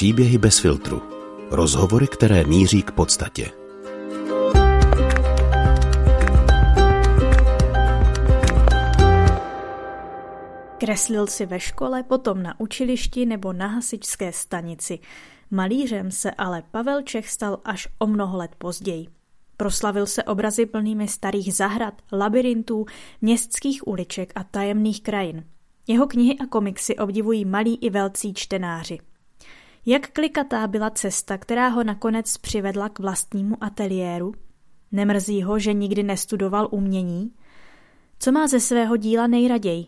Příběhy bez filtru. Rozhovory, které míří k podstatě. Kreslil si ve škole, potom na učilišti nebo na hasičské stanici. Malířem se ale Pavel Čech stal až o mnoho let později. Proslavil se obrazy plnými starých zahrad, labirintů, městských uliček a tajemných krajin. Jeho knihy a komiksy obdivují malí i velcí čtenáři. Jak klikatá byla cesta, která ho nakonec přivedla k vlastnímu ateliéru? Nemrzí ho, že nikdy nestudoval umění? Co má ze svého díla nejraději?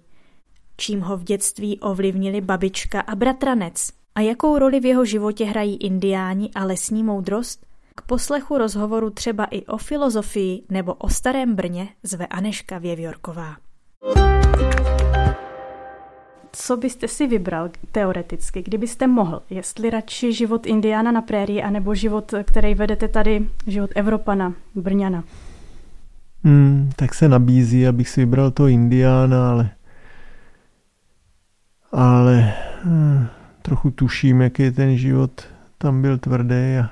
Čím ho v dětství ovlivnili babička a bratranec? A jakou roli v jeho životě hrají indiáni a lesní moudrost? K poslechu rozhovoru třeba i o filozofii nebo o starém Brně zve Aneška Věvjorková. Co byste si vybral teoreticky, kdybyste mohl? Jestli radši život Indiána na prérii, anebo život, který vedete tady, život Evropana, Brňana? Hmm, tak se nabízí, abych si vybral to Indiána, ale ale hm, trochu tuším, jaký ten život tam byl tvrdý a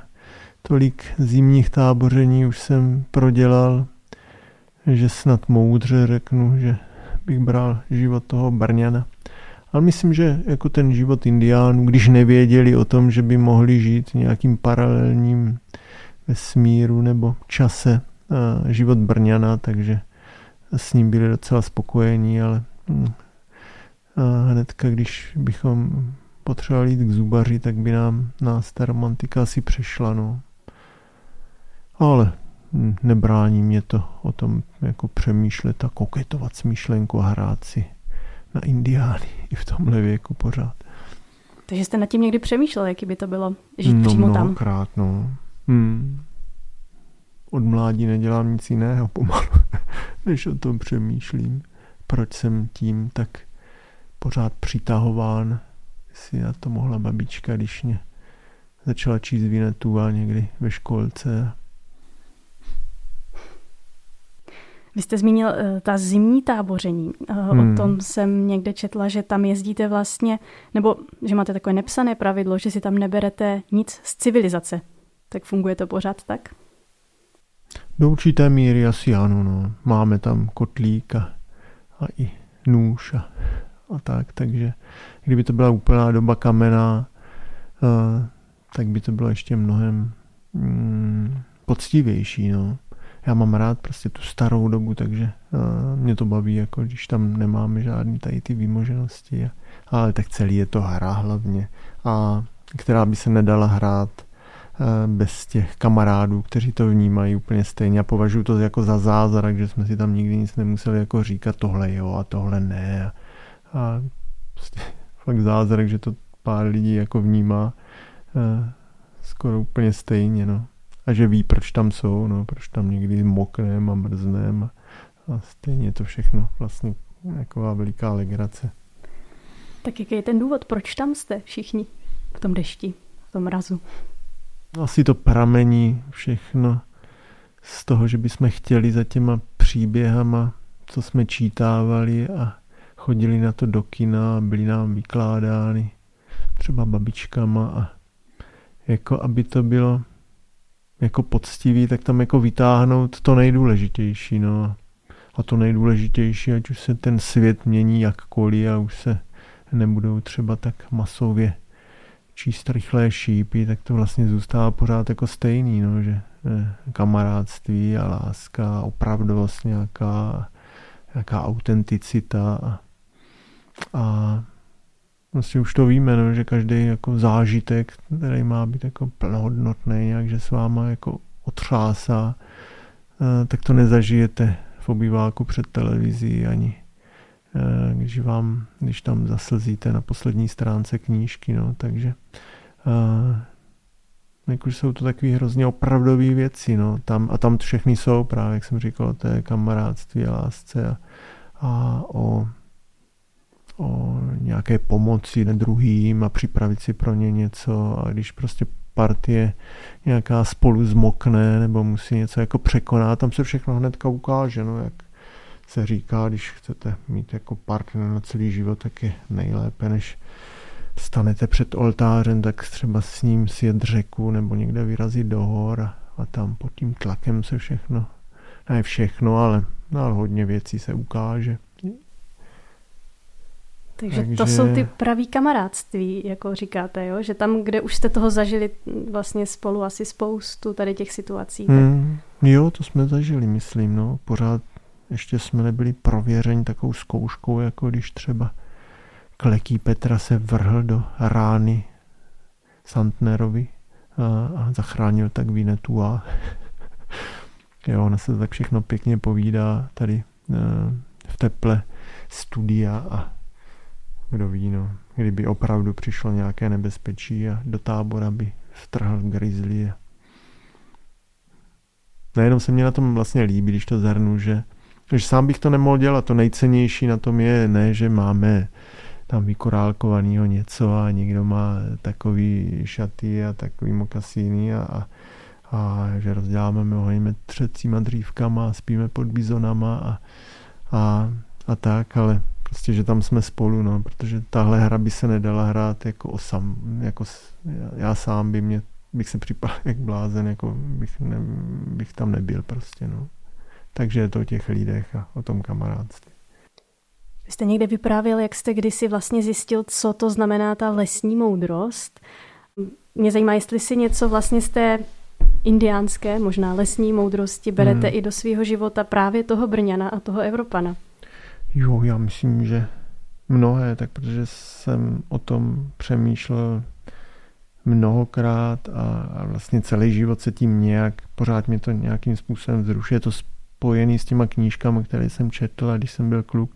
tolik zimních táboření už jsem prodělal, že snad moudře řeknu, že bych bral život toho Brňana. Ale myslím, že jako ten život indiánů, když nevěděli o tom, že by mohli žít nějakým paralelním vesmíru nebo čase život Brňana, takže s ním byli docela spokojení, ale a hnedka, když bychom potřebovali jít k zubaři, tak by nám nás ta romantika asi přešla, no. Ale nebrání mě to o tom jako přemýšlet a koketovat s myšlenkou a hrát si na indiány i v tomhle věku pořád. Takže jste nad tím někdy přemýšlel, jaký by to bylo žít no, přímo tam? Mnohokrát, no. Hmm. Od mládí nedělám nic jiného pomalu, než o tom přemýšlím. Proč jsem tím tak pořád přitahován, si na to mohla babička, když mě začala číst Vinetu a někdy ve školce. Vy jste zmínil uh, ta zimní táboření. Uh, hmm. O tom jsem někde četla, že tam jezdíte vlastně, nebo že máte takové nepsané pravidlo, že si tam neberete nic z civilizace. Tak funguje to pořád tak? Do určité míry asi ano. No. Máme tam kotlík a, a i nůž a a tak, takže kdyby to byla úplná doba kamená, uh, tak by to bylo ještě mnohem mm, poctivější, no. Já mám rád prostě tu starou dobu, takže uh, mě to baví, jako když tam nemáme žádný tady ty výmoženosti. Ale tak celý je to hra hlavně, a která by se nedala hrát uh, bez těch kamarádů, kteří to vnímají úplně stejně a považuji to jako za zázrak, že jsme si tam nikdy nic nemuseli jako říkat tohle jo a tohle ne. A a prostě fakt zázrak, že to pár lidí jako vnímá eh, skoro úplně stejně, no. A že ví, proč tam jsou, no, proč tam někdy moknem a mrznem a, a stejně to všechno vlastně taková veliká legrace. Tak jaký je ten důvod, proč tam jste všichni v tom dešti, v tom mrazu? Asi to pramení všechno z toho, že bychom chtěli za těma příběhama, co jsme čítávali a chodili na to do kina, byly nám vykládány třeba babičkama a jako aby to bylo jako poctivý, tak tam jako vytáhnout to nejdůležitější, no. A to nejdůležitější, ať už se ten svět mění jakkoliv a už se nebudou třeba tak masově číst rychlé šípy, tak to vlastně zůstává pořád jako stejný, no, že eh, kamarádství a láska, opravdovost nějaká, nějaká autenticita a a vlastně už to víme, no, že každý jako zážitek, který má být jako plnohodnotný, nějak, že s váma jako otřásá, eh, tak to nezažijete v obýváku před televizí ani eh, když vám, když tam zaslzíte na poslední stránce knížky, no, takže uh, jako jsou to takové hrozně opravdové věci, no, tam, a tam všechny jsou právě, jak jsem říkal, to je kamarádství a lásce a, a o o nějaké pomoci druhým a připravit si pro ně něco a když prostě partie nějaká spolu zmokne nebo musí něco jako překonat, tam se všechno hnedka ukáže, no jak se říká, když chcete mít jako partner na celý život, tak je nejlépe, než stanete před oltářem, tak třeba s ním sjet řeku nebo někde vyrazit do hor a, a tam pod tím tlakem se všechno, ne všechno, ale, no, ale hodně věcí se ukáže. Takže, Takže to jsou ty praví kamarádství, jako říkáte, jo? že tam, kde už jste toho zažili vlastně spolu asi spoustu tady těch situací. Tak... Hmm, jo, to jsme zažili, myslím, no. Pořád ještě jsme nebyli prověřeni takovou zkouškou, jako když třeba Kleký Petra se vrhl do rány Santnerovi a, a zachránil tak Vinetu a jo, ona se tak všechno pěkně povídá tady e, v teple studia a kdo ví, no, kdyby opravdu přišlo nějaké nebezpečí a do tábora by vtrhl grizzly. Nejenom se mě na tom vlastně líbí, když to zhrnu, že, že sám bych to nemohl dělat. To nejcennější na tom je ne, že máme tam vykorálkovanýho něco a někdo má takový šaty a takový mokasíny a, a, a že rozděláme, hojíme třecíma dřívkama a spíme pod bizonama a, a, a tak, ale prostě, že tam jsme spolu, no, protože tahle hra by se nedala hrát jako osam, jako já sám by mě, bych se připadal jak blázen, jako bych, ne, bych tam nebyl prostě, no. Takže je to o těch lidech a o tom kamarádství. Vy jste někde vyprávěl, jak jste kdysi vlastně zjistil, co to znamená ta lesní moudrost. Mě zajímá, jestli si něco vlastně z té indiánské, možná lesní moudrosti berete hmm. i do svého života právě toho Brňana a toho Evropana. Jo, já myslím, že mnohé, tak protože jsem o tom přemýšlel mnohokrát a, a vlastně celý život se tím nějak, pořád mě to nějakým způsobem vzrušuje. Je to spojený s těma knížkami, které jsem četl a když jsem byl kluk,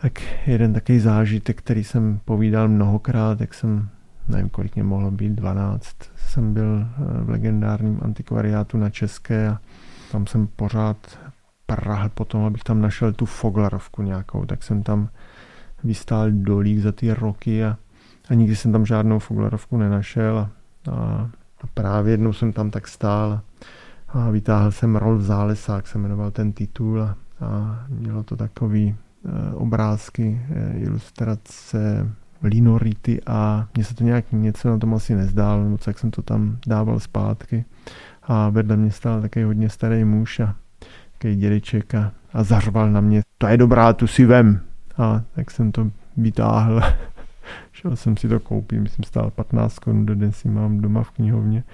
tak jeden takový zážitek, který jsem povídal mnohokrát, jak jsem, nevím, kolik mě mohlo být, 12, jsem byl v legendárním antikvariátu na České a tam jsem pořád prahl potom, abych tam našel tu Foglarovku nějakou, tak jsem tam vystál dolík za ty roky a, a nikdy jsem tam žádnou Foglarovku nenašel a, a, a právě jednou jsem tam tak stál a, a vytáhl jsem Rolf Zálesák, se jmenoval ten titul a, a mělo to takový e, obrázky, e, ilustrace, linority a mně se to nějak něco na tom asi nezdálo, nebo jak jsem to tam dával zpátky. A vedle mě stál takový hodně starý muž a takový dědeček a, a zařval na mě, to je dobrá, tu si vem. A tak jsem to vytáhl. Šel jsem si to koupit, myslím, stál 15 korun, do den si mám doma v knihovně.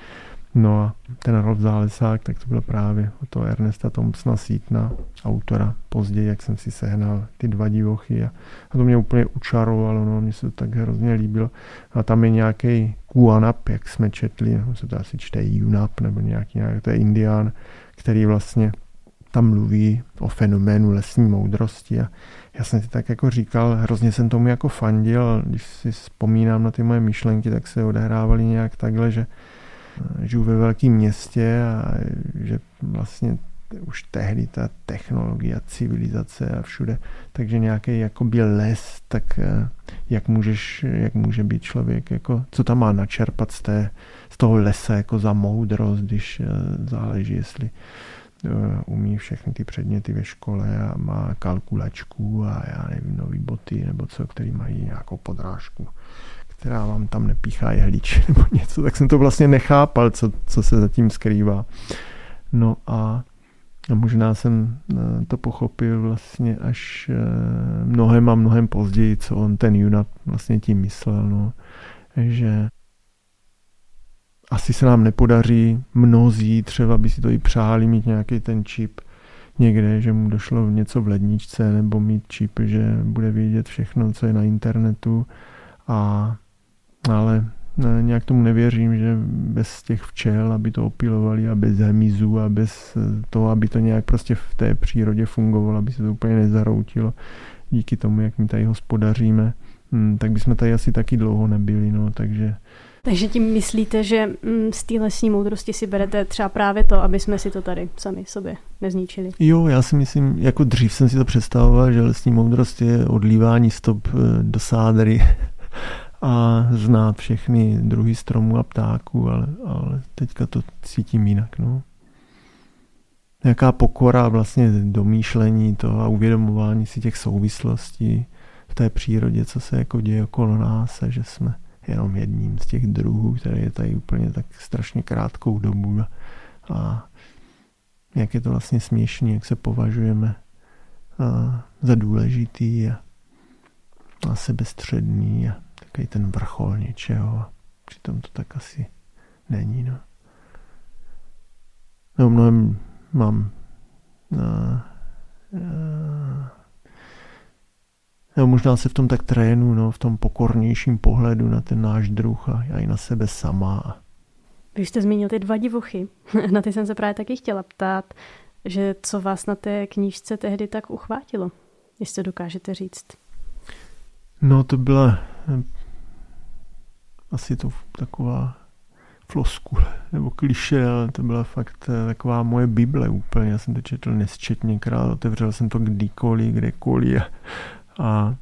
No a ten Rolf Zálesák, tak to bylo právě o toho Ernesta Thompsona Sítna, autora. Později, jak jsem si sehnal ty dva divochy a, a to mě úplně učarovalo, no, mně se to tak hrozně líbilo. A tam je nějaký Kuanap, jak jsme četli, no, se to asi čte Junap, nebo nějaký, nějaký to je Indián, který vlastně tam mluví o fenoménu lesní moudrosti a já jsem si tak jako říkal, hrozně jsem tomu jako fandil, když si vzpomínám na ty moje myšlenky, tak se odehrávaly nějak takhle, že žiju ve velkém městě a že vlastně už tehdy ta technologie civilizace a všude, takže nějaký jakoby les, tak eh, jak můžeš, jak může být člověk, jako, co tam má načerpat z, té, z toho lesa jako za moudrost, když eh, záleží, jestli Eh, umí všechny ty předměty ve škole a má kalkulačku a já nevím, nový boty nebo co, který mají nějakou podrážku, která vám tam nepíchá jehlič nebo něco, tak jsem to vlastně nechápal, co, co se zatím skrývá. No a a možná jsem eh, to pochopil vlastně až eh, mnohem a mnohem později, co on ten Junat vlastně tím myslel, no, že asi se nám nepodaří mnozí, třeba by si to i přáli mít nějaký ten čip někde, že mu došlo něco v ledničce, nebo mít čip, že bude vědět všechno, co je na internetu. A, ale ne, nějak tomu nevěřím, že bez těch včel, aby to opilovali a bez hemizů a bez toho, aby to nějak prostě v té přírodě fungovalo, aby se to úplně nezaroutilo díky tomu, jak my tady hospodaříme, hm, tak bychom tady asi taky dlouho nebyli, no, takže takže tím myslíte, že mm, z té lesní moudrosti si berete třeba právě to, aby jsme si to tady sami sobě nezničili? Jo, já si myslím, jako dřív jsem si to představoval, že lesní moudrost je odlívání stop eh, do sádry a znát všechny druhy stromů a ptáků, ale, ale teďka to cítím jinak. No. Nějaká pokora vlastně domýšlení toho a uvědomování si těch souvislostí v té přírodě, co se jako děje okolo nás a že jsme jenom jedním z těch druhů, který je tady úplně tak strašně krátkou dobu a, jak je to vlastně směšný, jak se považujeme za důležitý a, a sebestředný a takový ten vrchol něčeho a přitom to tak asi není. No. No mnohem mám a, a, možná se v tom tak trénu, no, v tom pokornějším pohledu na ten náš druh a, i na sebe sama. Vy jste zmínil ty dva divochy. na ty jsem se právě taky chtěla ptát, že co vás na té knížce tehdy tak uchvátilo, jestli dokážete říct. No to byla eh, asi to taková floskule nebo kliše, ale to byla fakt eh, taková moje Bible úplně. Já jsem to četl nesčetněkrát, otevřel jsem to kdykoliv, kdekoliv a, a,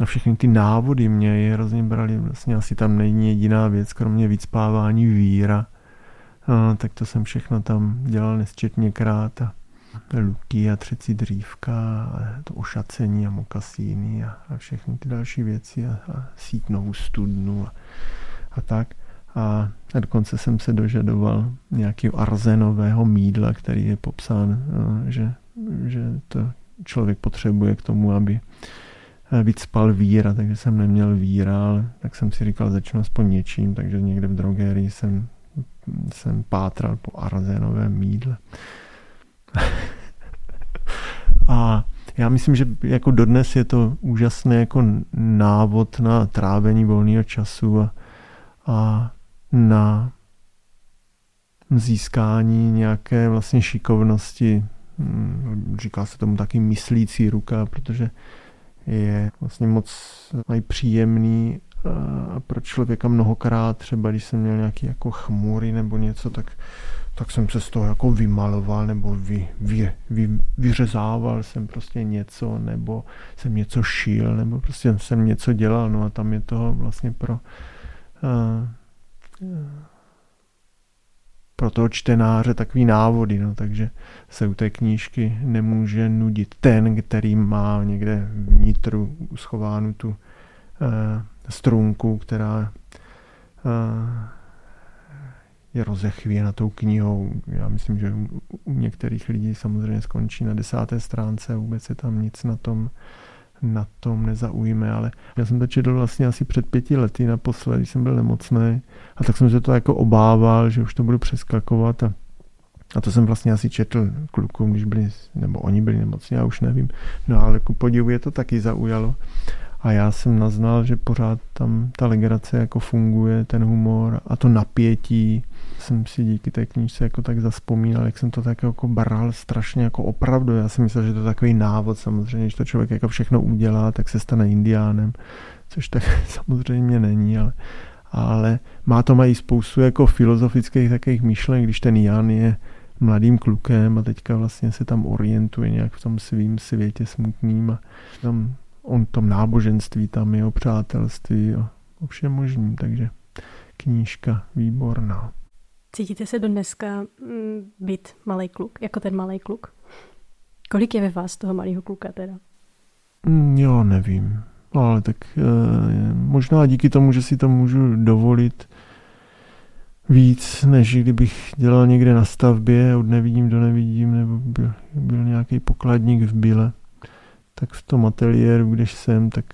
a všechny ty návody mě je hrozně brali. Vlastně asi tam není jediná věc, kromě vycpávání víra. A, tak to jsem všechno tam dělal nesčetněkrát a luky a třecí dřívka a to ošacení a mokasíny a, a všechny ty další věci a, a sítnou studnu a, a tak. A, a dokonce jsem se dožadoval nějakého arzenového mídla, který je popsán, že, že to člověk potřebuje k tomu, aby eh, víc spal víra, takže jsem neměl víra, ale tak jsem si říkal, začnu aspoň něčím, takže někde v drogerii jsem, jsem pátral po arzenovém mídle. A já myslím, že jako dodnes je to úžasný jako návod na trávení volného času a, a na získání nějaké vlastně šikovnosti, říká se tomu taky myslící ruka, protože je vlastně moc příjemný a pro člověka mnohokrát, třeba když jsem měl nějaký jako chmury nebo něco, tak, tak jsem se z toho jako vymaloval nebo vy, vy, vy, vyřezával jsem prostě něco nebo jsem něco šil nebo prostě jsem něco dělal, no a tam je toho vlastně pro uh, pro toho čtenáře takový návody, no, takže se u té knížky nemůže nudit ten, který má někde vnitru schovánu tu uh, strunku, která uh, je rozechvěna tou knihou. Já myslím, že u některých lidí samozřejmě skončí na desáté stránce a vůbec je tam nic na tom na tom nezaujme, ale já jsem to četl vlastně asi před pěti lety naposled, když jsem byl nemocný a tak jsem se to jako obával, že už to budu přeskakovat a, a to jsem vlastně asi četl klukům, když byli, nebo oni byli nemocní, já už nevím, no ale ku podivu je to taky zaujalo a já jsem naznal, že pořád tam ta legrace jako funguje, ten humor a to napětí. Jsem si díky té knížce jako tak zaspomínal, jak jsem to tak jako bral strašně jako opravdu. Já jsem myslel, že to je takový návod samozřejmě, že to člověk jako všechno udělá, tak se stane indiánem, což tak samozřejmě není, ale, ale má to mají spoustu jako filozofických takových myšlenek, když ten Jan je mladým klukem a teďka vlastně se tam orientuje nějak v tom svým světě smutným a tam on tom náboženství, tam jeho přátelství, o, o všem možným, takže knížka výborná. Cítíte se do dneska mm, být malý kluk, jako ten malý kluk? Kolik je ve vás toho malého kluka teda? Mm, jo, nevím. Ale tak e, možná díky tomu, že si to můžu dovolit víc, než kdybych dělal někde na stavbě od nevidím do nevidím, nebo byl, byl nějaký pokladník v byle tak v tom ateliéru, když jsem, tak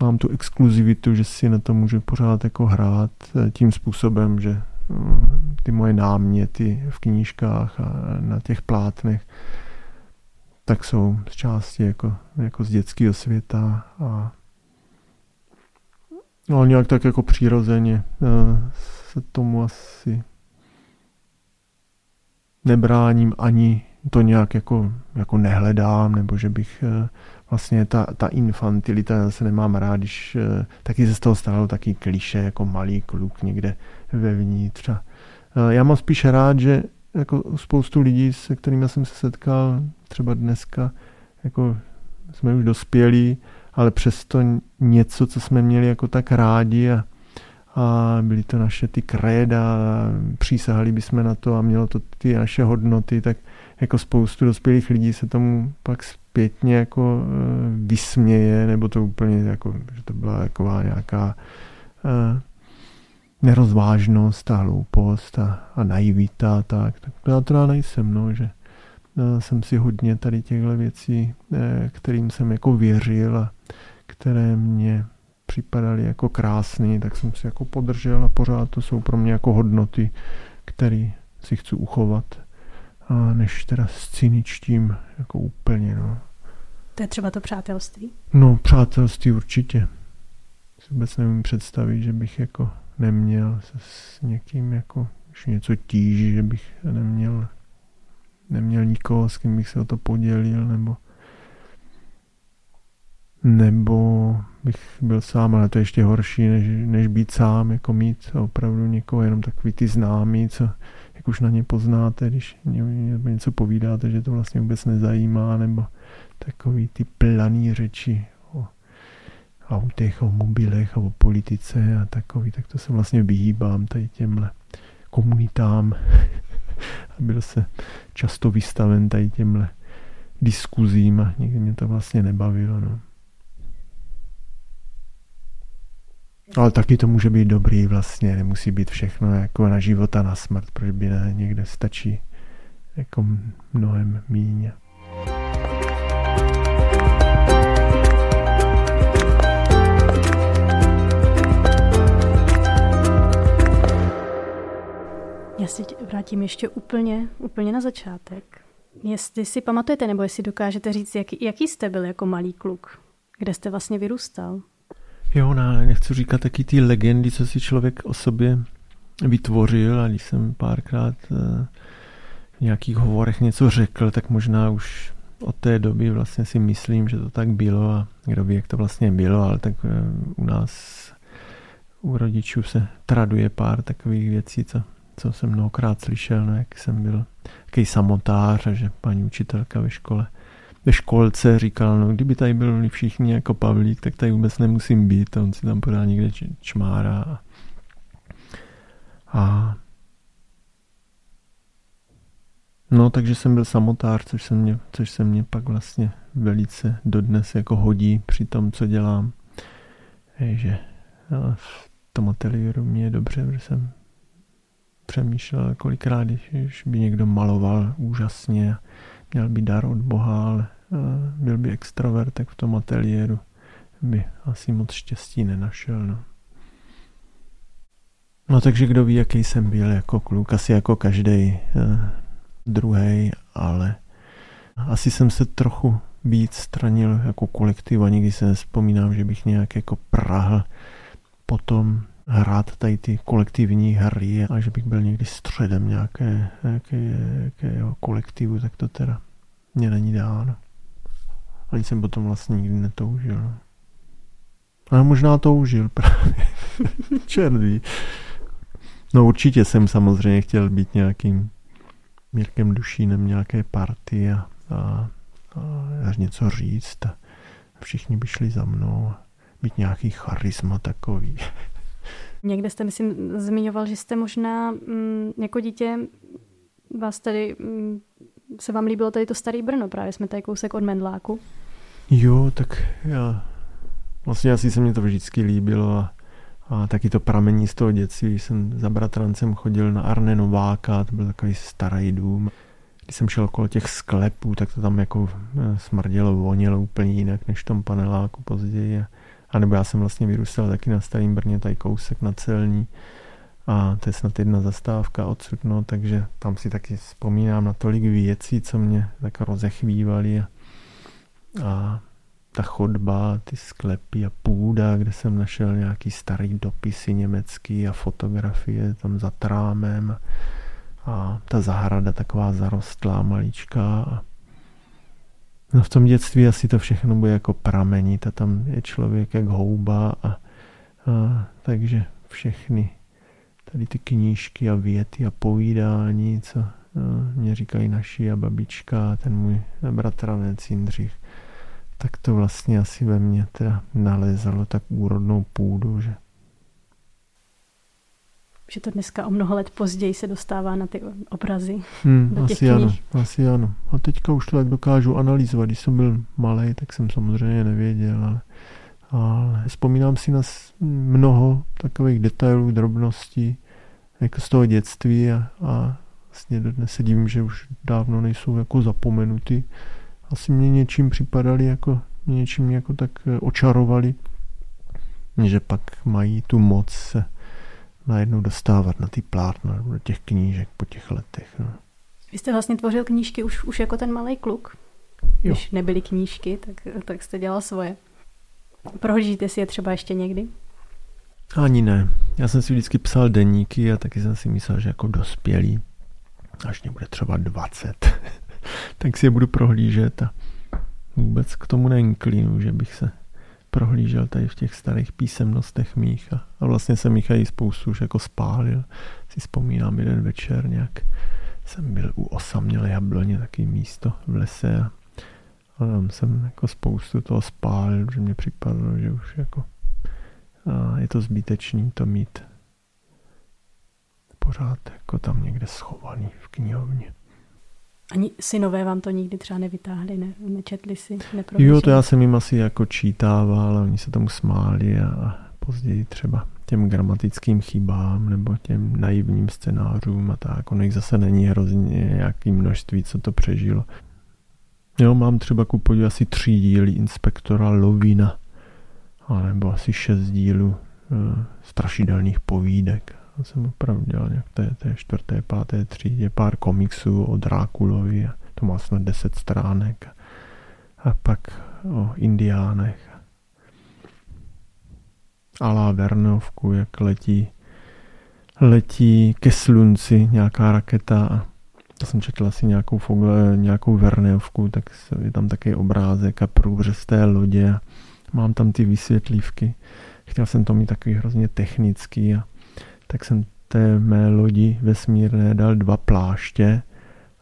mám tu exkluzivitu, že si na to můžu pořád jako hrát eh, tím způsobem, že mm, ty moje náměty v knížkách a na těch plátnech tak jsou z části jako, jako z dětského světa a no, nějak tak jako přirozeně eh, se tomu asi nebráním ani to nějak jako, jako nehledám, nebo že bych eh, vlastně ta, ta infantilita, se nemám rád, když eh, taky se z toho stalo taky kliše, jako malý kluk někde vevnitř. Eh, já mám spíš rád, že jako spoustu lidí, se kterými jsem se setkal třeba dneska, jako jsme už dospělí, ale přesto něco, co jsme měli jako tak rádi a, a byly to naše ty kréda, přísahali bychom na to a mělo to ty naše hodnoty, tak jako spoustu dospělých lidí se tomu pak zpětně jako eh, vysměje, nebo to úplně jako, že to byla taková nějaká uh, nerozvážnost a hloupost a, a naivita, tak, tak já teda nejsem, no, že uh, jsem si hodně tady těchto věcí, uh, kterým jsem jako věřil a které mě připadaly jako krásný, tak jsem si jako podržel a pořád to jsou pro mě jako hodnoty, které si chci uchovat, a než teda s cyničtím jako úplně, no. To je třeba to přátelství? No, přátelství určitě. Si vůbec nevím představit, že bych jako neměl se s někým jako, když něco tíží, že bych neměl neměl nikoho, s kým bych se o to podělil, nebo nebo bych byl sám, ale to je ještě horší, než, než být sám, jako mít opravdu někoho, jenom takový ty známý, co jak už na ně poznáte, když něco povídáte, že to vlastně vůbec nezajímá, nebo takový ty planý řeči o autech, o mobilech o politice a takový, tak to se vlastně vyhýbám tady těmhle komunitám a byl se často vystaven tady těmhle diskuzím a nikdy mě to vlastně nebavilo. No. Ale taky to může být dobrý vlastně, nemusí být všechno jako na život a na smrt, proč by ne, někde stačí jako mnohem míň. Já si vrátím ještě úplně, úplně na začátek. Jestli si pamatujete, nebo jestli dokážete říct, jaký, jaký jste byl jako malý kluk, kde jste vlastně vyrůstal? Jo, ne, nechci říkat taky ty legendy, co si člověk o sobě vytvořil a když jsem párkrát eh, v nějakých hovorech něco řekl, tak možná už od té doby vlastně si myslím, že to tak bylo a kdo ví, jak to vlastně bylo, ale tak eh, u nás u rodičů se traduje pár takových věcí, co, co jsem mnohokrát slyšel, no, jak jsem byl takový samotář a že paní učitelka ve škole ve školce říkal, no kdyby tady byli všichni jako Pavlík, tak tady vůbec nemusím být. A on si tam podá někde čmára. A No, takže jsem byl samotář, což se mě, což se mě pak vlastně velice dodnes jako hodí při tom, co dělám. že v tom ateliéru mě je dobře, protože jsem přemýšlel kolikrát, když by někdo maloval úžasně měl by dar od Boha, ale eh, byl by extrovert, tak v tom ateliéru by asi moc štěstí nenašel. No. No takže kdo ví, jaký jsem byl jako kluk, asi jako každý eh, druhý, ale asi jsem se trochu víc stranil jako kolektiv a nikdy se nespomínám, že bych nějak jako prahl potom hrát tady ty kolektivní hry a že bych byl někdy středem nějaké, nějaké, nějakého kolektivu, tak to teda mě není dáno. Ani jsem potom vlastně nikdy netoužil. Ale možná toužil právě. Černý. No určitě jsem samozřejmě chtěl být nějakým Mírkem Dušínem nějaké party a, a, a něco říct a všichni by šli za mnou. Být nějaký charisma takový. Někde jste, myslím, zmiňoval, že jste možná mm, jako dítě vás tady mm, se vám líbilo tady to starý Brno, právě jsme tady kousek od Mendláku. Jo, tak já vlastně asi se mě to vždycky líbilo a, a taky to pramení z toho dětství, když jsem za bratrancem chodil na Arne Nováka, to byl takový starý dům. Když jsem šel okolo těch sklepů, tak to tam jako eh, smrdělo, vonělo úplně jinak než v tom paneláku později. A nebo já jsem vlastně vyrůstal taky na Starém Brně, tady kousek na celní. A to je snad jedna zastávka odsud, no, takže tam si taky vzpomínám na tolik věcí, co mě tak rozechvívaly. A, a ta chodba, ty sklepy a půda, kde jsem našel nějaký starý dopisy německý a fotografie tam za trámem. A, a ta zahrada taková zarostlá, maličká. A No v tom dětství asi to všechno bude jako pramenit a tam je člověk jak houba a, a takže všechny tady ty knížky a věty a povídání, co a, mě říkají naši a babička a ten můj bratranec Jindřich, tak to vlastně asi ve mně teda nalezalo tak úrodnou půdu, že že to dneska o mnoho let později se dostává na ty obrazy hmm, do těch asi knih. ano, asi ano. A teďka už to tak dokážu analyzovat. Když jsem byl malý, tak jsem samozřejmě nevěděl, ale, ale vzpomínám si na mnoho takových detailů, drobností, jako z toho dětství a, a vlastně dnes se divím, že už dávno nejsou jako zapomenuty. Asi mě něčím připadali jako, něčím jako tak eh, očarovali, že pak mají tu moc se najednou dostávat na ty plátna do těch knížek po těch letech. No. Vy jste vlastně tvořil knížky už, už jako ten malý kluk. Jo. Když nebyly knížky, tak, tak jste dělal svoje. Prohlížíte si je třeba ještě někdy? Ani ne. Já jsem si vždycky psal deníky a taky jsem si myslel, že jako dospělý, až mě bude třeba 20, tak si je budu prohlížet a vůbec k tomu neinklínu, že bych se prohlížel tady v těch starých písemnostech mých a, a vlastně jsem jich i spoustu už jako spálil. Si vzpomínám jeden večer nějak jsem byl u osamělé jabloně, taky místo v lese a, a tam jsem jako spoustu toho spálil, že mě připadlo, že už jako a je to zbytečný to mít pořád jako tam někde schovaný v knihovně. Ani synové vám to nikdy třeba nevytáhli, ne, nečetli si, Jo, to já jsem jim asi jako čítával, oni se tomu smáli a později třeba těm gramatickým chybám nebo těm naivním scénářům a tak. Ono jich zase není hrozně nějaký množství, co to přežilo. Jo, mám třeba ku asi tři díly inspektora Lovina, nebo asi šest dílů e, strašidelných povídek. Já jsem opravdu dělal nějak té, té čtvrté, páté třídě pár komiksů o Drákulovi to má snad deset stránek. A pak o indiánech. Alá Vernovku, jak letí letí ke slunci nějaká raketa a to jsem četl asi nějakou, fogle, nějakou Verneovku, tak je tam taky obrázek a průřez té lodě a mám tam ty vysvětlívky. Chtěl jsem to mít takový hrozně technický a tak jsem té mé lodi vesmírné dal dva pláště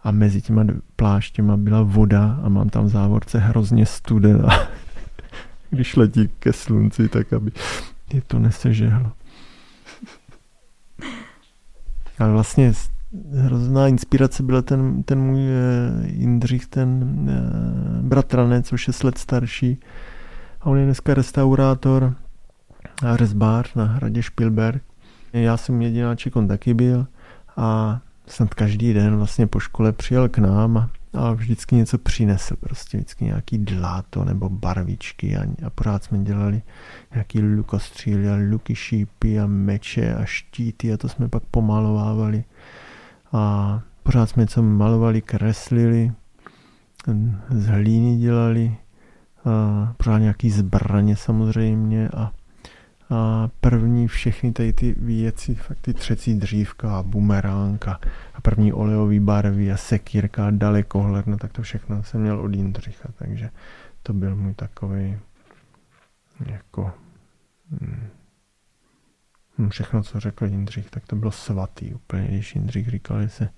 a mezi těma pláštěma byla voda a mám tam v závorce hrozně studena. Když letí ke slunci, tak aby je to nesežehlo. Ale vlastně hrozná inspirace byla ten, ten můj eh, Jindřich, ten eh, bratranec, už je let starší. A on je dneska restaurátor a rezbár na hradě Špilberg. Já jsem jedináček, on taky byl a snad každý den vlastně po škole přijel k nám a, a vždycky něco přinesl, prostě vždycky nějaký dláto nebo barvičky a, a pořád jsme dělali nějaký lukostříly a luky šípy a meče a štíty a to jsme pak pomalovávali. A pořád jsme něco malovali, kreslili, z hlíny dělali, a pořád nějaký zbraně samozřejmě a a první všechny tady ty věci, fakt ty třecí dřívka a bumeránka a první olejový barvy a sekírka a dalekohled, no tak to všechno jsem měl od Jindřicha, takže to byl můj takový jako hm, všechno, co řekl Jindřich, tak to bylo svatý úplně, když Jindřich říkal, že se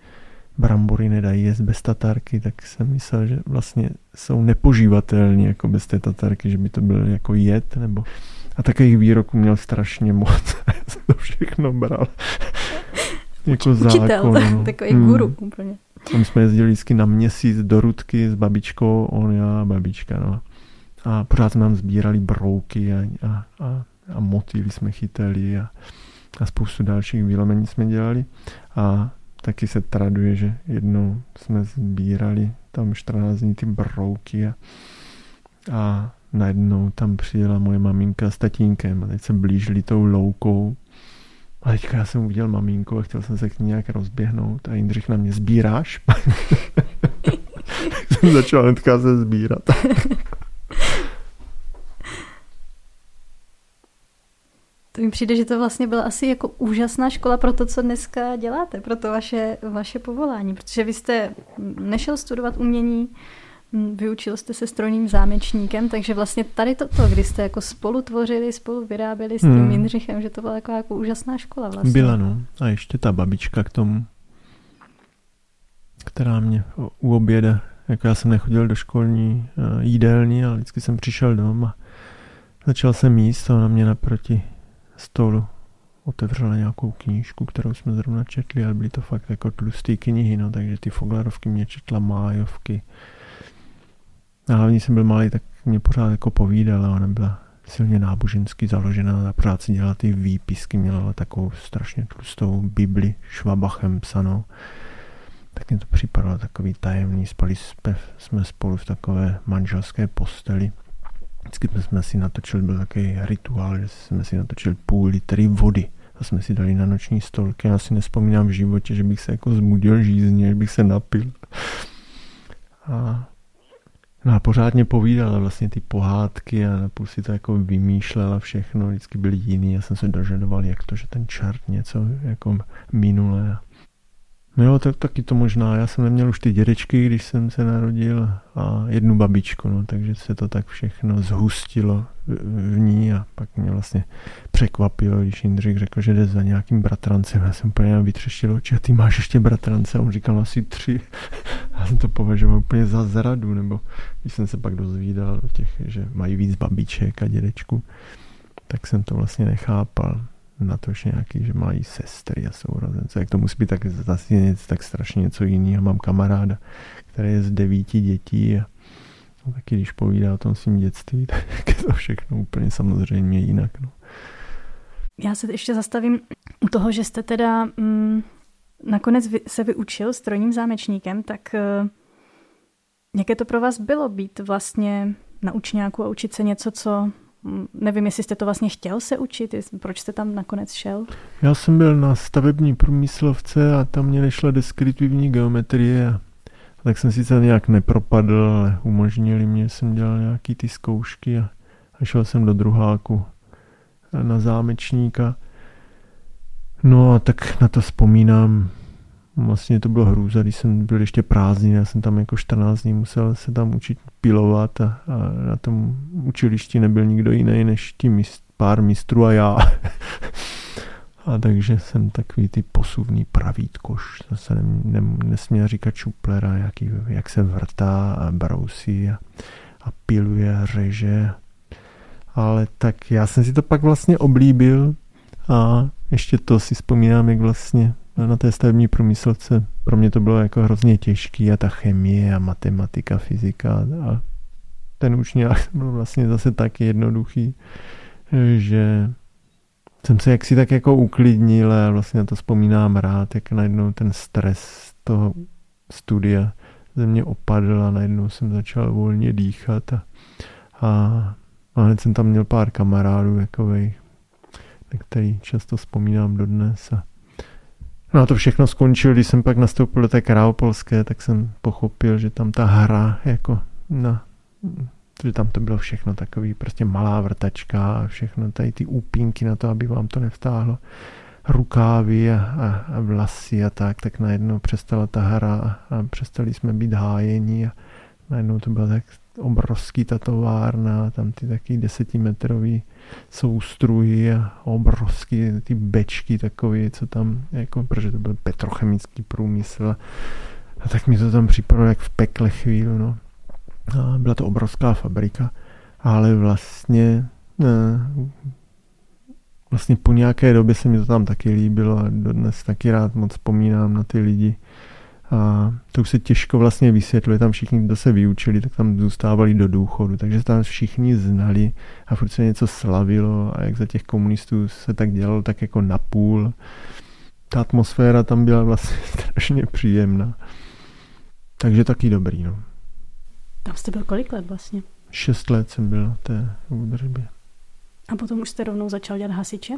brambory nedají jíst bez tatarky, tak jsem myslel, že vlastně jsou nepožívatelné jako bez té tatarky, že by to byl jako jed, nebo a takových výroků měl strašně moc. Já jsem to všechno bral. jako Učitel, zákon. No. takový hmm. guru úplně. My jsme jezdili vždycky na měsíc do Rudky s babičkou, on já a babička. No. A pořád jsme nám sbírali brouky a, a, a, a motýly jsme chytali a, a spoustu dalších výlomení jsme dělali. A taky se traduje, že jednou jsme sbírali tam 14 dní ty brouky a, a najednou tam přijela moje maminka s tatínkem a teď se blížili tou loukou a teďka já jsem uviděl maminku a chtěl jsem se k ní nějak rozběhnout a Jindřich na mě sbíráš? jsem začal hnedka se sbírat. To mi přijde, že to vlastně byla asi jako úžasná škola pro to, co dneska děláte, pro to vaše, vaše povolání, protože vy jste nešel studovat umění, vyučil jste se strojním zámečníkem, takže vlastně tady toto, kdy jste jako spolu tvořili, spolu vyráběli s tím hmm. Jindřichem, že to byla jako, jako úžasná škola vlastně. Byla, no. A ještě ta babička k tomu, která mě u oběda, jako já jsem nechodil do školní uh, jídelny, ale vždycky jsem přišel doma a začal jsem jíst a ona mě naproti stolu otevřela nějakou knížku, kterou jsme zrovna četli, ale byly to fakt jako tlusté knihy, no, takže ty Foglarovky mě četla májovky. A hlavně jsem byl malý, tak mě pořád jako povídala, ona byla silně nábožensky založená a pořád si dělala ty výpisky, měla takovou strašně tlustou Bibli švabachem psanou. Tak mě to připadalo takový tajemný, spali jsme, jsme spolu v takové manželské posteli. Vždycky jsme si natočili, byl takový rituál, že jsme si natočili půl litry vody a jsme si dali na noční stolky. Já si nespomínám v životě, že bych se jako zmudil žízně, že bych se napil. A No a pořádně povídala vlastně ty pohádky a napůl si to jako vymýšlela všechno, vždycky byly jiný. Já jsem se dožadoval, jak to, že ten čert něco jako minule. No jo, tak, taky to možná. Já jsem neměl už ty dědečky, když jsem se narodil a jednu babičku, no, takže se to tak všechno zhustilo v, ní a pak mě vlastně překvapilo, když Jindřich řekl, že jde za nějakým bratrancem. Já jsem úplně vytřeštil oči a ty máš ještě bratrance. A on říkal asi tři. Já jsem to považoval úplně za zradu, nebo když jsem se pak dozvídal těch, že mají víc babiček a dědečku, tak jsem to vlastně nechápal na to, že nějaký, že mají sestry a sourozence. Jak to musí být tak zase něco, tak strašně něco jiného. Mám kamaráda, který je z devíti dětí a no, taky když povídá o tom svým dětství, tak je to všechno úplně samozřejmě jinak. No. Já se ještě zastavím u toho, že jste teda mm, nakonec se vyučil strojním zámečníkem, tak uh, jaké to pro vás bylo být vlastně na učňáku a učit se něco, co nevím, jestli jste to vlastně chtěl se učit, proč jste tam nakonec šel? Já jsem byl na stavební průmyslovce a tam mě nešla deskriptivní geometrie tak jsem sice nějak nepropadl, ale umožnili mě, jsem dělal nějaký ty zkoušky a, a šel jsem do druháku na zámečníka. No a tak na to vzpomínám, vlastně to bylo hrůza, když jsem byl ještě prázdný, já jsem tam jako 14 dní musel se tam učit pilovat a, a na tom učilišti nebyl nikdo jiný než tí mist, pár mistrů a já. a takže jsem takový ty posuvný pravítkoš, zase ne, ne, nesměl říkat čuplera, jaký, jak se vrtá a brousí a, a piluje, řeže. Ale tak já jsem si to pak vlastně oblíbil a ještě to si vzpomínám, jak vlastně na té stavební průmyslovce pro mě to bylo jako hrozně těžký a ta chemie a matematika, fyzika a ten učňák byl vlastně zase tak jednoduchý, že jsem se jaksi tak jako uklidnil a vlastně na to vzpomínám rád, jak najednou ten stres toho studia ze mě opadl a najednou jsem začal volně dýchat a, a, a hned jsem tam měl pár kamarádů, jakovej, na který často vzpomínám dodnes a No a to všechno skončilo, když jsem pak nastoupil do té Kráopolské, tak jsem pochopil, že tam ta hra jako na že tam to bylo všechno takový prostě malá vrtačka a všechno tady ty úpínky na to, aby vám to nevtáhlo rukávy a, a, a vlasy a tak, tak najednou přestala ta hra a, a přestali jsme být hájení a najednou to bylo tak obrovský ta továrna, tam ty taky desetimetrový soustruhy a obrovský ty bečky takový, co tam, jako, protože to byl petrochemický průmysl. A tak mi to tam připadalo jak v pekle chvíli, no. A byla to obrovská fabrika, ale vlastně ne, vlastně po nějaké době se mi to tam taky líbilo a dodnes taky rád moc vzpomínám na ty lidi, a to už se těžko vlastně vysvětluje, tam všichni, kdo se vyučili, tak tam zůstávali do důchodu, takže tam všichni znali a furt se něco slavilo a jak za těch komunistů se tak dělalo, tak jako napůl. Ta atmosféra tam byla vlastně strašně příjemná. Takže taky dobrý, no. Tam jste byl kolik let vlastně? Šest let jsem byl na té údržbě. A potom už jste rovnou začal dělat hasiče?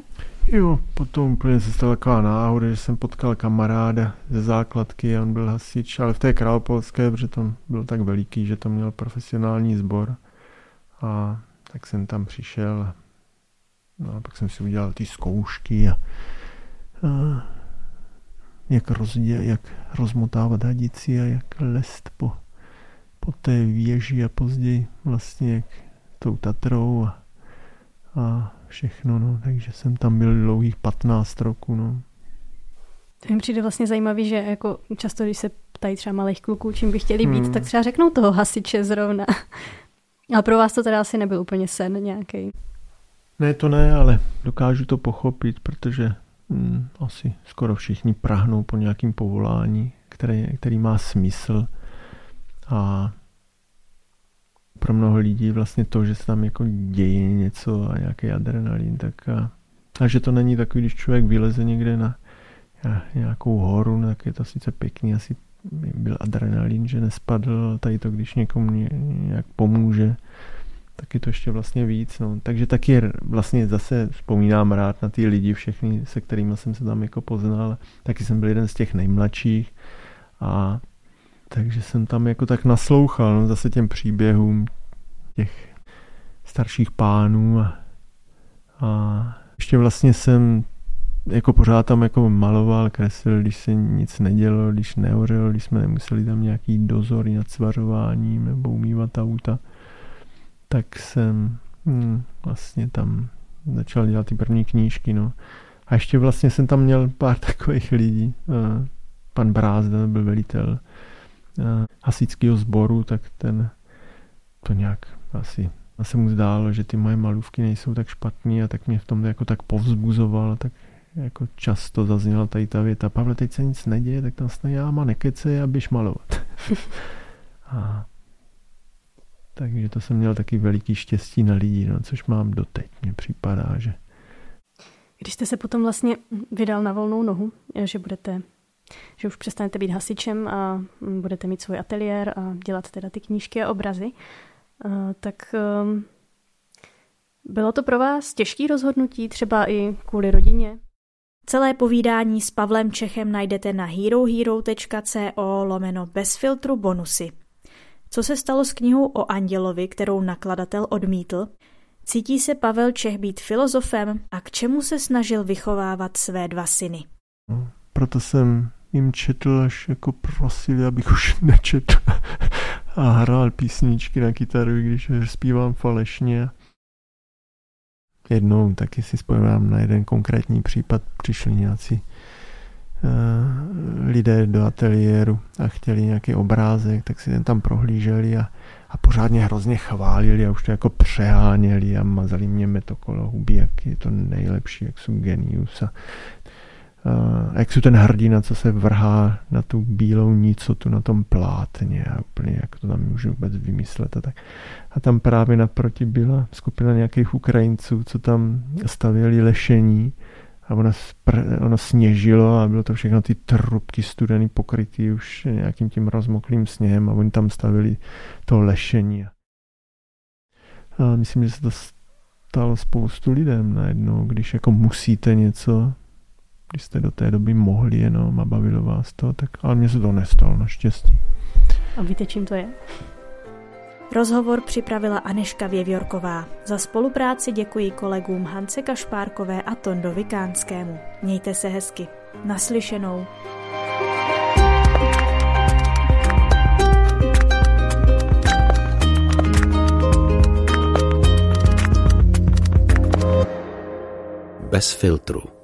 Jo, potom úplně se stala taková náhoda, že jsem potkal kamaráda ze základky a on byl hasič, ale v té Králopolské, protože tam byl tak veliký, že to měl profesionální sbor. A tak jsem tam přišel no, a pak jsem si udělal ty zkoušky a, a jak, rozdě, jak rozmotávat hadici a jak lest po, po té věži a později vlastně jak tou Tatrou a a všechno, no, takže jsem tam byl dlouhých 15 roků, no. To mi přijde vlastně zajímavý, že jako často, když se ptají třeba malých kluků, čím by chtěli být, hmm. tak třeba řeknou toho hasiče zrovna. Ale pro vás to teda asi nebyl úplně sen nějaký. Ne, to ne, ale dokážu to pochopit, protože hm, asi skoro všichni prahnou po nějakým povolání, který, který má smysl a pro mnoho lidí vlastně to, že se tam jako děje něco a nějaký adrenalin, tak a, a že to není takový, když člověk vyleze někde na nějakou horu, no tak je to sice pěkný, asi byl adrenalin, že nespadl, tady to, když někomu nějak pomůže, tak je to ještě vlastně víc. No. Takže taky vlastně zase vzpomínám rád na ty lidi všechny, se kterými jsem se tam jako poznal. Taky jsem byl jeden z těch nejmladších a takže jsem tam jako tak naslouchal no, zase těm příběhům těch starších pánů a, a ještě vlastně jsem jako pořád tam jako maloval, kreslil, když se nic nedělo, když nehořelo, když jsme nemuseli tam nějaký dozory nad svařováním nebo umývat auta, tak jsem hm, vlastně tam začal dělat ty první knížky, no. A ještě vlastně jsem tam měl pár takových lidí. Pan Brázda byl velitel hasičského sboru, tak ten to nějak asi se mu zdálo, že ty moje malůvky nejsou tak špatný a tak mě v tom jako tak povzbuzoval, tak jako často zazněla tady ta věta, Pavle, teď se nic neděje, tak tam snad já má nekece a běž malovat. a, takže to jsem měl taky veliký štěstí na lidi, no, což mám doteď, mně připadá, že. Když jste se potom vlastně vydal na volnou nohu, že budete že už přestanete být hasičem a budete mít svůj ateliér a dělat teda ty knížky a obrazy, tak ehm, bylo to pro vás těžký rozhodnutí, třeba i kvůli rodině? Celé povídání s Pavlem Čechem najdete na herohero.co lomeno bez filtru bonusy. Co se stalo s knihou o Andělovi, kterou nakladatel odmítl? Cítí se Pavel Čech být filozofem a k čemu se snažil vychovávat své dva syny? No, proto jsem jim četl, až jako prosili, abych už nečetl. A hrál písničky na kytaru, když zpívám falešně. Jednou taky si spomínám na jeden konkrétní případ, přišli nějací uh, lidé do ateliéru a chtěli nějaký obrázek, tak si ten tam prohlíželi a, a pořádně hrozně chválili a už to jako přeháněli a mazali mě metokolo huby, jak je to nejlepší, jak jsou genius a Uh, jak jsou ten hrdina, co se vrhá na tu bílou nicotu na tom plátně a úplně jak to tam můžu vůbec vymyslet a tak. A tam právě naproti byla skupina nějakých Ukrajinců, co tam stavěli lešení a ono, spr- ono sněžilo a bylo to všechno ty trubky studený pokrytý už nějakým tím rozmoklým sněhem a oni tam stavili to lešení. A myslím, že se to stalo spoustu lidem najednou, když jako musíte něco když jste do té doby mohli jenom a bavilo vás to, tak ale mně se to nestalo naštěstí. A víte, čím to je? Rozhovor připravila Aneška Věvjorková. Za spolupráci děkuji kolegům Hance Kašpárkové a Tondo Vikánskému. Mějte se hezky. Naslyšenou. Bez filtru